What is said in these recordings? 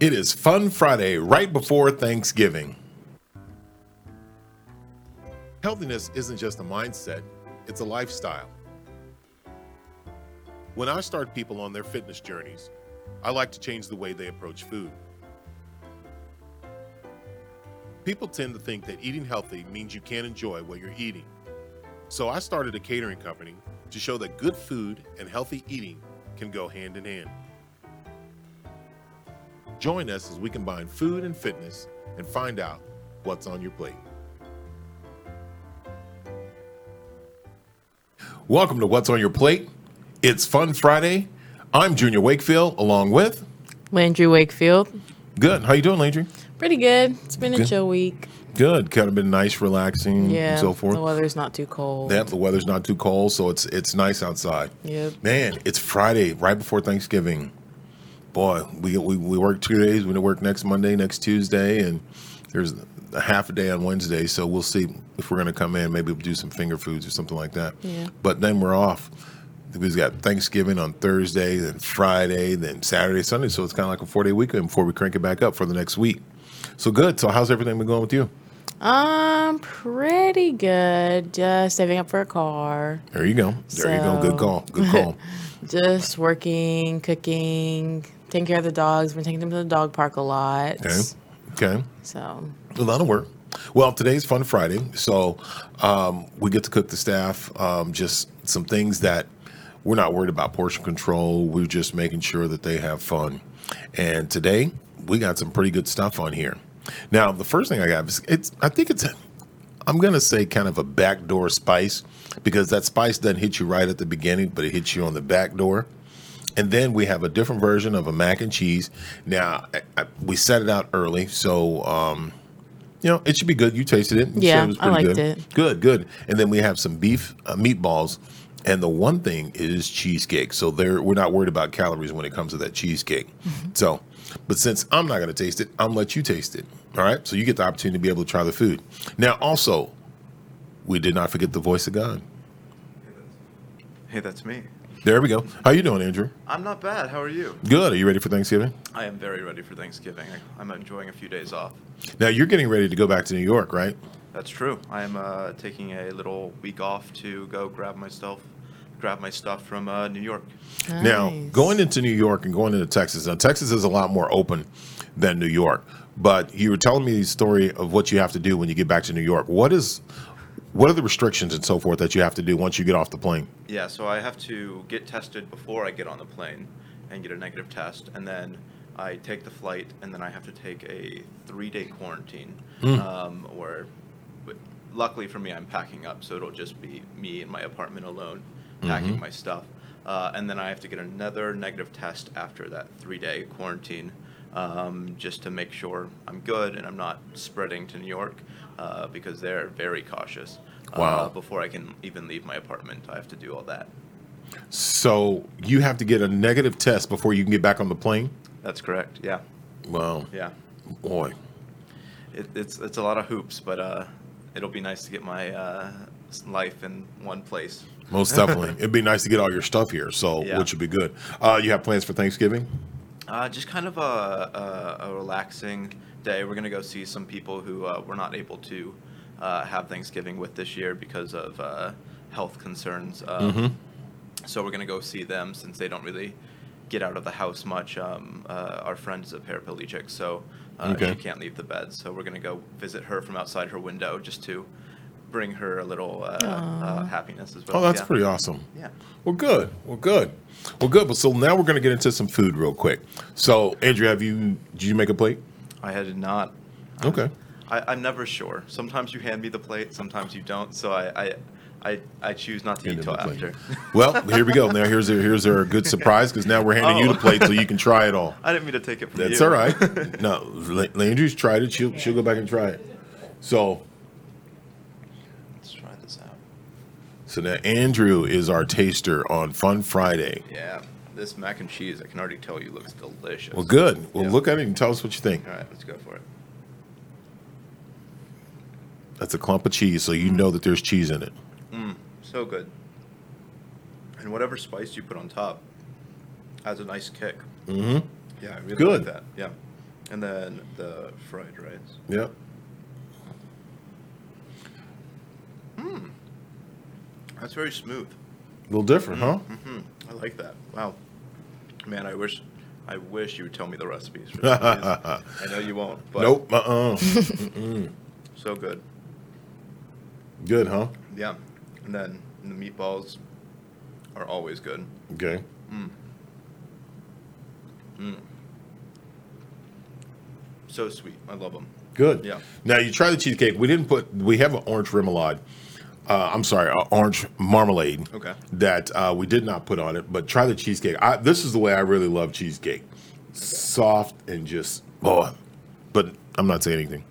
It is Fun Friday right before Thanksgiving. Healthiness isn't just a mindset, it's a lifestyle. When I start people on their fitness journeys, I like to change the way they approach food. People tend to think that eating healthy means you can't enjoy what you're eating. So I started a catering company to show that good food and healthy eating can go hand in hand. Join us as we combine food and fitness and find out what's on your plate. Welcome to What's on Your Plate. It's Fun Friday. I'm Junior Wakefield along with Landry Wakefield. Good. How you doing, Landry? Pretty good. It's been a chill week. Good. Kind of been nice, relaxing, Yeah. and so forth. The weather's not too cold. Yeah, the weather's not too cold, so it's it's nice outside. Yep. Man, it's Friday, right before Thanksgiving. Boy, we we, we work two days. We're gonna work next Monday, next Tuesday, and there's a half a day on Wednesday. So we'll see if we're gonna come in. Maybe we'll do some finger foods or something like that. Yeah. But then we're off. We've got Thanksgiving on Thursday, then Friday, then Saturday, Sunday. So it's kind of like a four day weekend before we crank it back up for the next week. So good. So how's everything been going with you? Um, pretty good. Just saving up for a car. There you go. There you go. Good So- call. Good call. Just working, cooking, taking care of the dogs. Been taking them to the dog park a lot. Okay. Okay. So A lot of work. Well, today's Fun Friday, so um, we get to cook the staff um, just some things that we're not worried about portion control. We're just making sure that they have fun. And today we got some pretty good stuff on here. Now, the first thing I got is it's. I think it's. I'm gonna say kind of a backdoor spice because that spice doesn't hit you right at the beginning, but it hits you on the back door. And then we have a different version of a mac and cheese. Now I, I, we set it out early, so um, you know it should be good. You tasted it. You Yeah, said was I liked good. it. Good, good. And then we have some beef uh, meatballs. And the one thing is cheesecake. So there, we're not worried about calories when it comes to that cheesecake. Mm-hmm. So, but since I'm not going to taste it, I'm gonna let you taste it. All right. So you get the opportunity to be able to try the food. Now, also, we did not forget the voice of God. Hey, that's me. There we go. How are you doing, Andrew? I'm not bad. How are you? Good. Are you ready for Thanksgiving? I am very ready for Thanksgiving. I- I'm enjoying a few days off. Now you're getting ready to go back to New York, right? That's true. I am uh, taking a little week off to go grab myself, grab my stuff from uh, New York. Now, going into New York and going into Texas. Now, Texas is a lot more open than New York. But you were telling me the story of what you have to do when you get back to New York. What is, what are the restrictions and so forth that you have to do once you get off the plane? Yeah, so I have to get tested before I get on the plane and get a negative test, and then I take the flight, and then I have to take a three-day quarantine. Um, where, luckily for me, I'm packing up, so it'll just be me in my apartment alone, packing my stuff, uh, and then I have to get another negative test after that three-day quarantine. Um, just to make sure I'm good and I'm not spreading to New York uh, because they're very cautious. Wow. Uh, before I can even leave my apartment, I have to do all that. So you have to get a negative test before you can get back on the plane. That's correct. Yeah, Wow, yeah. boy. It, it's it's a lot of hoops, but uh, it'll be nice to get my uh, life in one place. Most definitely. It'd be nice to get all your stuff here, so Yeah. which would be good. Uh, you have plans for Thanksgiving? Uh, just kind of a, a, a relaxing day. We're gonna go see some people who uh, we're not able to uh, have Thanksgiving with this year because of uh, health concerns. Um, So we're gonna go see them since they don't really get out of the house much. Um, uh, our friend is a paraplegic, so uh, Okay. she can't leave the bed. So we're gonna go visit her from outside her window just to bring her a little uh, uh, happiness as well. Oh, that's yeah. pretty awesome. Yeah. Well, good. Well, good. Well, good. But so now we're going to get into some food real quick. So, Andrew, have you? Did you make a plate? I had not. Okay. I, I'm never sure. Sometimes you hand me the plate, sometimes you don't. So I, I, I, I choose not to Hand eat him till after. Well, here we go. Now here's a, here's a good surprise because now we're handing you Oh. the plate so you can try it all. I didn't mean to take it from That's you. all right. No, La- Landry's tried it. She'll she'll go back and try it. So Let's try this out. So now Andrew is our taster on Fun Friday. Yeah, this mac and cheese, I can already tell you, looks delicious. Well, good. Well, Yeah. look at it and tell us what you think. All right, let's go for it. That's a clump of cheese, so you know that there's cheese in it. So good. And whatever spice you put on top has a nice kick. Mm-hmm. Yeah, I really Good. like that. Yeah. And then the fried rice. Yep. That's very smooth. A little different, huh? hmm I like that. Wow. Man, I wish I wish you would tell me the recipes for. I know you won't, but Nope. Uh. uh so good. Good, huh? Yeah. And then the meatballs are always good. Okay. Mm. Mm. So sweet. I love them. Good. Yeah. Now you try the cheesecake. We didn't put. We have an orange remoulade. Uh, I'm sorry, uh, orange marmalade. Okay. That uh, we did not put on it, but try the cheesecake. I, this is the way I really love cheesecake. Soft and just oh, but I'm not saying anything.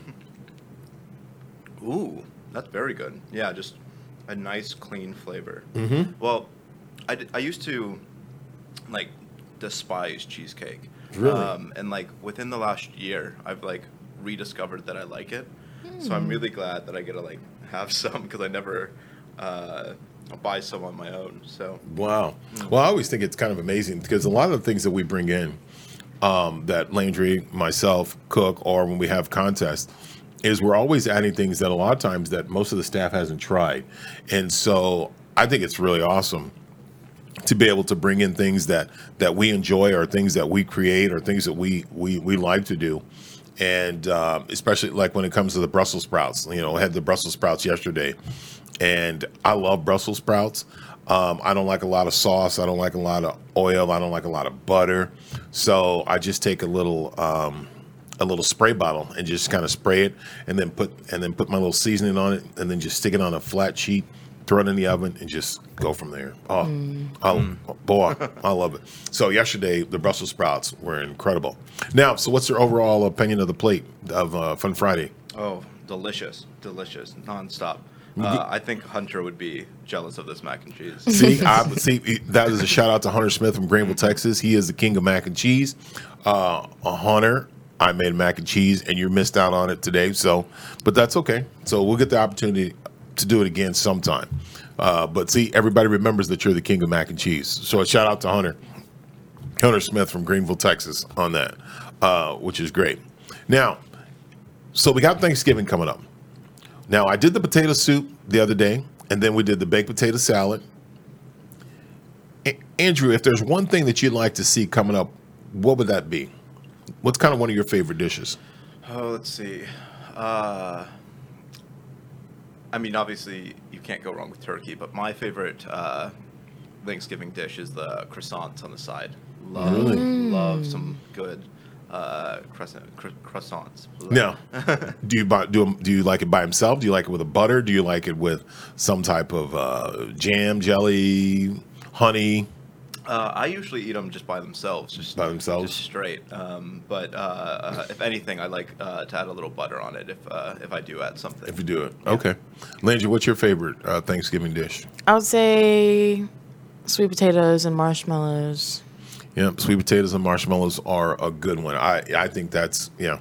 Ooh, that's very good. Yeah, just a nice clean flavor. Mm-hmm. Well, I, d- I used to like despise cheesecake. Really? Um, and like within the last year, I've like rediscovered that I like it. So I'm really glad that I get to like have some because I never uh, buy some on my own. So Wow. Well, I always think it's kind of amazing because a lot of the things that we bring in, um, that Landry, myself, cook, or when we have contests, is we're always adding things that a lot of times that most of the staff hasn't tried, and so I think it's really awesome to be able to bring in things that that we enjoy or things that we create or things that we we we like to do and um, especially like when it comes to the brussels sprouts. You know i had the brussels sprouts yesterday and i love brussels sprouts. Um, i don't like a lot of sauce. I don't like a lot of oil. I don't like a lot of butter. So i just take a little um, a little spray bottle and just kind of spray it and then put and then put my little seasoning on it and then just stick it on a flat sheet throw it in the oven and just go from there oh I, boy i love it so yesterday the brussels sprouts were incredible now so what's your overall opinion of the plate of uh, fun friday oh, delicious, delicious, nonstop. Uh, I think Hunter would be jealous of this mac and cheese. See, I see that is a shout out to Hunter Smith from Greenville, Texas. He is the king of mac and cheese. Uh, a Hunter, I made mac and cheese, and you missed out on it today. So, but that's okay. So we'll get the opportunity to do it again sometime. Uh, but see, everybody remembers that you're the king of mac and cheese. So a shout out to Hunter, Hunter Smith from Greenville, Texas, on that, uh, which is great. Now, so we got Thanksgiving coming up. Now I did the potato soup the other day, and then we did the baked potato salad. A- Andrew, if there's one thing that you'd like to see coming up, what would that be? What's kind of one of your favorite dishes? Oh, let's see. Uh, I mean, obviously, you can't go wrong with turkey, but my favorite uh, Thanksgiving dish is the croissants on the side. Love, Really? love some good uh, croissant, cro- croissants. Now, do you buy, do do you like it by himself? Do you like it with a butter? Do you like it with some type of uh, jam, jelly, honey? Uh, I usually eat them just by themselves, just By themselves? just straight. Um, but uh, uh, if anything, I like uh, to add a little butter on it if uh, if I do add something. If you do it, okay. Landry, what's your favorite uh, Thanksgiving dish? I would say sweet potatoes and marshmallows. Yeah, sweet potatoes and marshmallows are a good one. I I think that's yeah,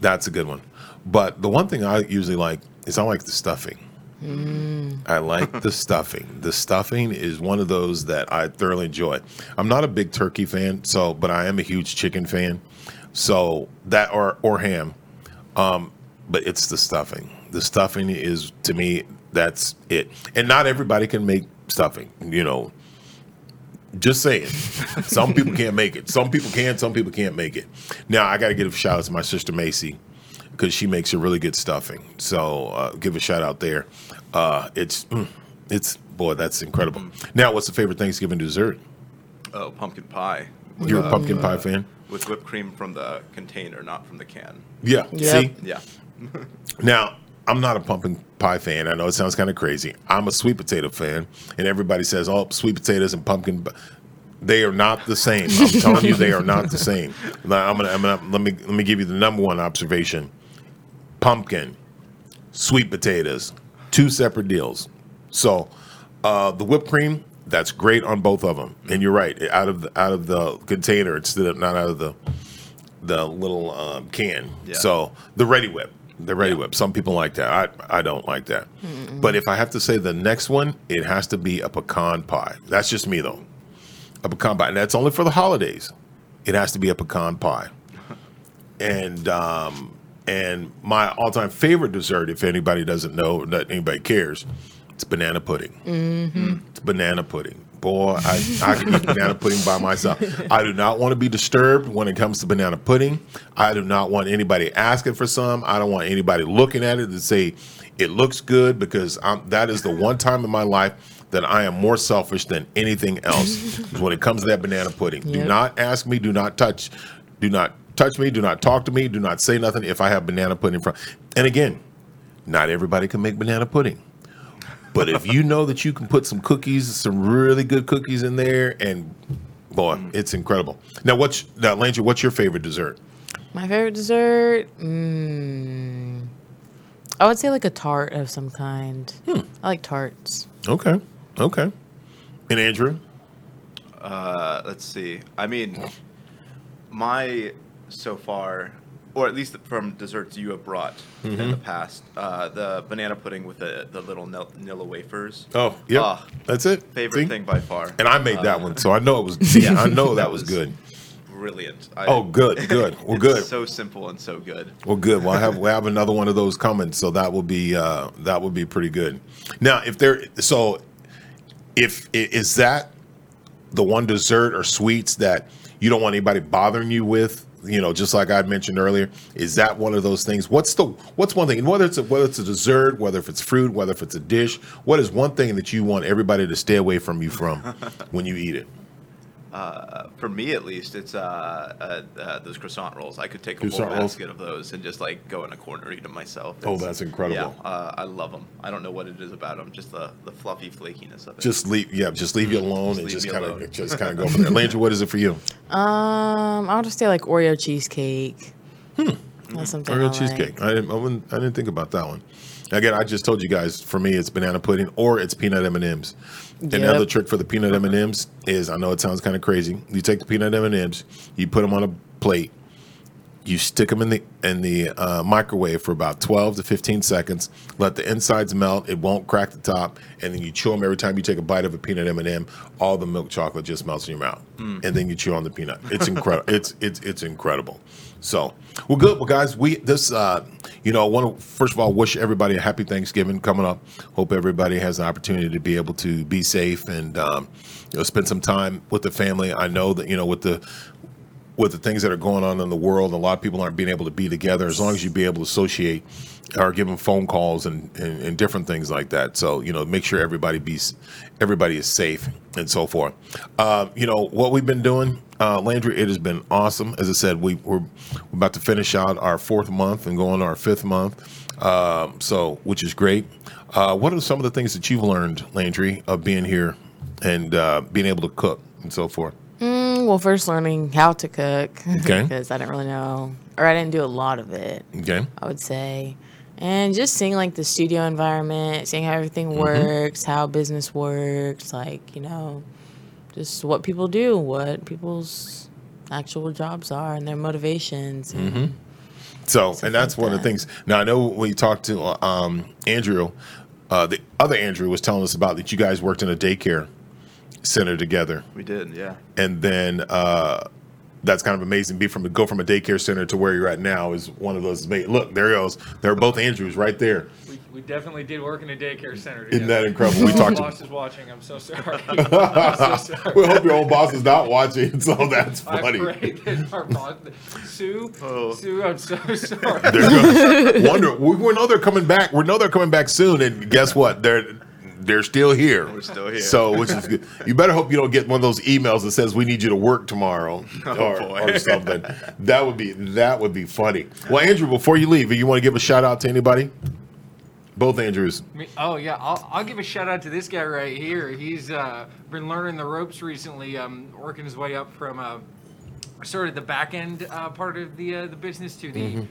that's a good one. But the one thing I usually like is I like the stuffing. I like the stuffing. The stuffing is one of those that I thoroughly enjoy. I'm not a big turkey fan, so but I am a huge chicken fan. So that or or ham. Um, but it's the stuffing. The stuffing is to me that's it. And not everybody can make stuffing, you know. Just saying. some people can't make it. Some people can, some people can't make it. Now I got to give a shout out to my sister Macy because she makes a really good stuffing. So uh, give a shout out there. Uh, it's mm, it's boy, that's incredible. Now, what's the favorite Thanksgiving dessert? Oh, pumpkin pie. You're a Uh, pumpkin pie fan? with whipped cream from the container, not from the can. Yeah. Yep. See, Yeah. Now, I'm not a pumpkin pie fan. I know it sounds kind of crazy. I'm a sweet potato fan, and everybody says, "Oh, sweet potatoes and pumpkin." p-" They are not the same. I'm telling you, they are not the same. Now, I'm gonna, I'm gonna let me let me give you the number one observation: pumpkin, sweet potatoes, two separate deals. So, uh, the whipped cream, that's great on both of them. And you're right, out of the, out of the container instead of not out of the the little um, can. Yeah. So the Reddi-wip, the Reddi-wip. Some people like that. I I don't like that. But if I have to say the next one, it has to be a pecan pie. That's just me though. A pecan pie, and that's only for the holidays. it has to be a pecan pie. And um, and my all time favorite dessert, if anybody doesn't know, that anybody cares, it's banana pudding. Mm-hmm. It's banana pudding. Boy, I, I can eat banana pudding by myself. I do not want to be disturbed when it comes to banana pudding. I do not want anybody asking for some. I don't want anybody looking at it to say it looks good because I'm, that is the one time in my life that I am more selfish than anything else when it comes to that banana pudding. Do not ask me. Do not touch. Do not touch me. Do not talk to me. Do not say nothing if I have banana pudding in front. And again, not everybody can make banana pudding. But if you know that you can put some cookies, some really good cookies in there, and boy, it's incredible. Now, what's now, Landry? What's your favorite dessert? My favorite dessert? Mm, I would say like a tart of some kind. Hmm. I like tarts. Okay, okay. And Andrew, Uh, let's see. I mean, my so far, or at least from desserts you have brought in Mm-hmm. the past, uh, the banana pudding with the the little nil- Nilla wafers. oh yeah, Ah, that's it. favorite See? thing by far. And I made that Uh, one, so I know it was. Yeah, I know that That was was- good. Brilliant. I, Oh, good, good. Well, it's good. So simple and so good. Well, good. Well, I have we have another one of those coming, so that will be uh, that will be pretty good. Now, if there, so if is that the one dessert or sweets that you don't want anybody bothering you with, you know, just like I mentioned earlier, is that one of those things? What's the what's one thing? And whether it's a, whether it's a dessert, whether if it's fruit, whether if it's a dish, what is one thing that you want everybody to stay away from you from when you eat it? Uh, for me, at least, it's uh, uh, uh, those croissant rolls. I could take a Croissant whole rolls? basket of those and just like go in a corner eat them myself. Oh, that's incredible. Yeah, uh, I love them. I don't know what it is about them, just the, the fluffy flakiness of it. Just leave, yeah, just leave you alone Just and just kind of just kind of go from there. Landry, what is it for you? Um, I'll just say like Oreo cheesecake. That's something I Oreo like. cheesecake. I didn't, I, wouldn't, I didn't think about that one. Again, I just told you guys. For me, it's banana pudding or it's peanut M and M's. Yep. Another trick for the peanut M and M's is I know it sounds kind of crazy. You take the peanut M and M's, you put them on a plate, you stick them in the in the uh, microwave for about twelve to fifteen seconds. Let the insides melt. It won't crack the top, and then you chew them every time you take a bite of a peanut M and m All the milk chocolate just melts in your mouth, and then you chew on the peanut. It's incredible. it's it's it's incredible. So, well, good. Well, guys, we this uh, you know, I want to first of all wish everybody a happy Thanksgiving coming up. Hope everybody has an opportunity to be able to be safe and um, you know spend some time with the family. I know that you know with the with the things that are going on in the world, a lot of people aren't being able to be together. As long as you be able to associate or give them phone calls and, and, and different things like that. So you know, make sure everybody be everybody is safe and so forth. Uh, you know what we've been doing, uh, Landry. It has been awesome. As I said, we, we're, about to finish out our fourth month and go on our fifth month. Um, so which is great. Uh, what are some of the things that you've learned, Landry, of being here and uh, being able to cook and so forth? Mm, well, first learning how to cook. Okay. Because I didn't really know, or I didn't do a lot of it. Okay. I would say. And just seeing like the studio environment, seeing how everything Mm-hmm. works, how business works, like, you know, just what people do, what people's actual jobs are and their motivations. and- Mm-hmm. So, and that's like one of the things. Now, I know when you talked to uh, um, Andrew, uh, the other Andrew was telling us about that you guys worked in a daycare center together, We did, yeah. and then uh, that's kind of amazing. Be from go from a daycare center to where you're at now is one of those. ama- Look, there he goes. They're both Andrews right there. We, we definitely did work in a daycare center. Isn't that incredible? We My talked to- boss is watching. I'm so sorry. I'm so sorry. we hope your old boss is not watching, so that's I funny. pray that our boss, Sue, Oh. Sue, I'm so sorry. They're gonna- wonder we, we know they're coming back. We know they're coming back soon, and guess what? They're they're still here. We're still here. So, which is good. You better hope you don't get one of those emails that says we need you to work tomorrow Oh, or, boy. or something. That would be that would be funny. Well, Andrew, before you leave, do you want to give a shout out to anybody? Both Andrews. Me- Oh yeah, I'll, I'll give a shout out to this guy right here. He's uh, been learning the ropes recently, um, working his way up from uh, sort of the back end uh, part of the uh, the business to the Mm-hmm.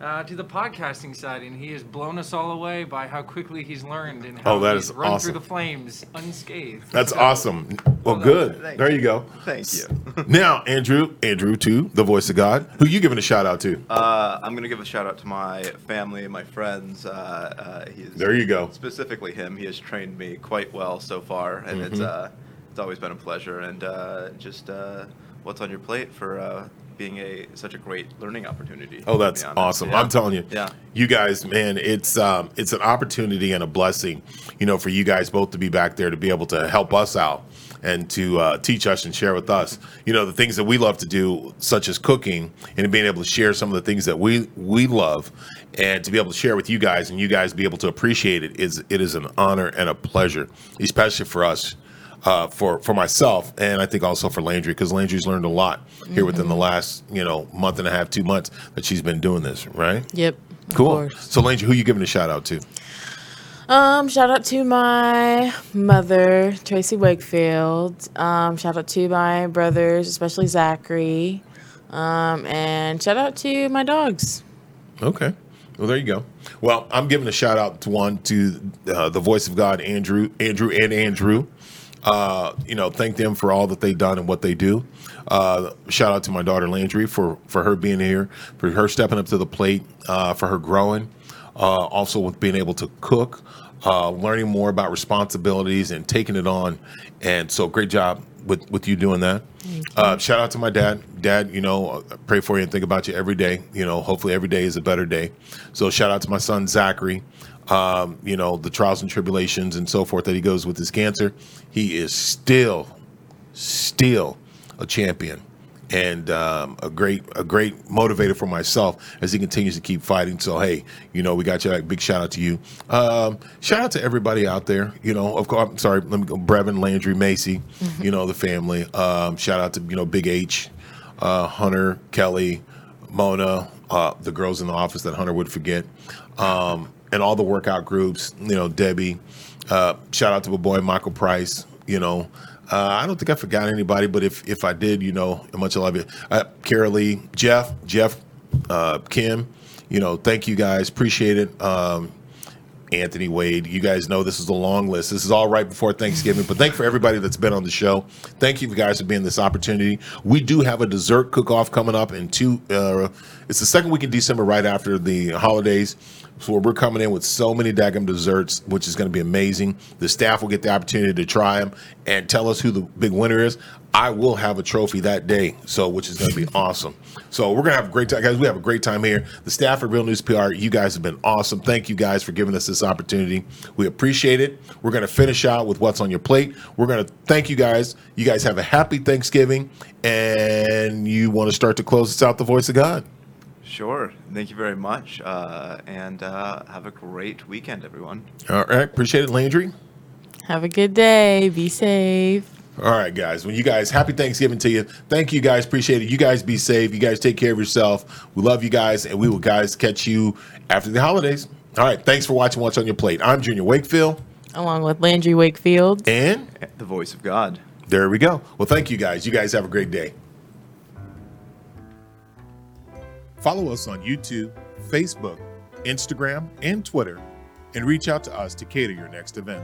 Uh, to the podcasting side, and he has blown us all away by how quickly he's learned and how Oh, that he's is run awesome. through the flames unscathed. That's So, awesome. Well, Well good. Thank there you. you go. Thank you. Now, Andrew, Andrew too, the voice of God. Who you giving a shout out to? Uh, I'm gonna give a shout out to my family, my friends. Uh, uh, he is, There you go. Specifically him. He has trained me quite well so far, and it's Mm-hmm. uh, it's always been a pleasure. And uh, just uh, What's on Your Plate for uh, being a such a great learning opportunity. Oh, that's awesome! Yeah. I'm telling you, Yeah. you guys, man, it's um, it's an opportunity and a blessing, you know, for you guys both to be back there to be able to help us out and to uh, teach us and share with us, you know, the things that we love to do, such as cooking, and being able to share some of the things that we we love, and to be able to share with you guys, and you guys be able to appreciate it is it is an honor and a pleasure, especially for us. Uh, for for myself and I think also for Landry because Landry's learned a lot here within the last you know month and a half, two months that she's been doing this, right? Yep. Cool. course. So, Landry, who you giving a shout out to? Um, shout out to my mother, Tracy Wakefield. Um, shout out to my brothers, especially Zachary. Um, and shout out to my dogs. Okay. Well, there you go. Well, I'm giving a shout out to one to uh, the voice of God, Andrew, Andrew, and Andrew. Uh, you know, thank them for all that they've done and what they do. Uh, shout out to my daughter Landry for for her being here, for her stepping up to the plate, uh, for her growing. Uh, also with being able to cook, uh, learning more about responsibilities and taking it on. And so, great job with with you doing that. Uh, shout out to my dad. Dad, you know, I pray for you and think about you every day. You know, hopefully every day is a better day. So shout out to my son Zachary. Um, you know, the trials and tribulations and so forth that he goes with his cancer. He is still, still a champion and um, a great a great motivator for myself as he continues to keep fighting. So hey, you know we got you. Big shout out to you. Um, shout out to everybody out there. You know, of course. I'm sorry. Let me go. Brevin, Landry, Macy. You know the family. Um, shout out to you know Big H, uh, Hunter, Kelly, Mona, uh, the girls in the office that Hunter would forget, um, and all the workout groups. You know Debbie. Uh, shout out to my boy Michael Price. You know. Uh, I don't think I forgot anybody, but if if I did, you know, much love you. Uh, Carol Lee, Jeff, Jeff, uh, Kim, you know, thank you guys. Appreciate it. Um, Anthony Wade, you guys know this is a long list. This is all right before Thanksgiving, but thank for everybody that's been on the show. Thank you guys for being this opportunity. We do have a dessert cook off coming up in two, uh, it's the second week in December, right after the holidays. So we're coming in with so many daggum desserts, which is going to be amazing. The staff will get the opportunity to try them and tell us who the big winner is. I will have a trophy that day, so which is going to be awesome. So we're going to have a great time, guys. We have a great time here. The staff at Real News PR, you guys have been awesome. Thank you guys for giving us this opportunity. We appreciate it. We're going to finish out with what's on your plate. We're going to thank you guys. You guys have a happy Thanksgiving, and you want to start to close us out, the voice of God. Sure. Thank you very much. Uh, and uh, have a great weekend, everyone. All right, appreciate it, Landry. Have a good day. Be safe. All right, guys. Well, you guys, happy Thanksgiving to you. Thank you, guys. Appreciate it. You guys be safe. You guys take care of yourself. We love you guys, and we will, guys, catch you after the holidays. All right. Thanks for watching What's on Your Plate. I'm Junior Wakefield, Along with Landry Wakefield. and The voice of God. there we go. Well, thank you, guys. You guys have a great day. Follow us on YouTube, Facebook, Instagram, and Twitter, and reach out to us to cater your next event.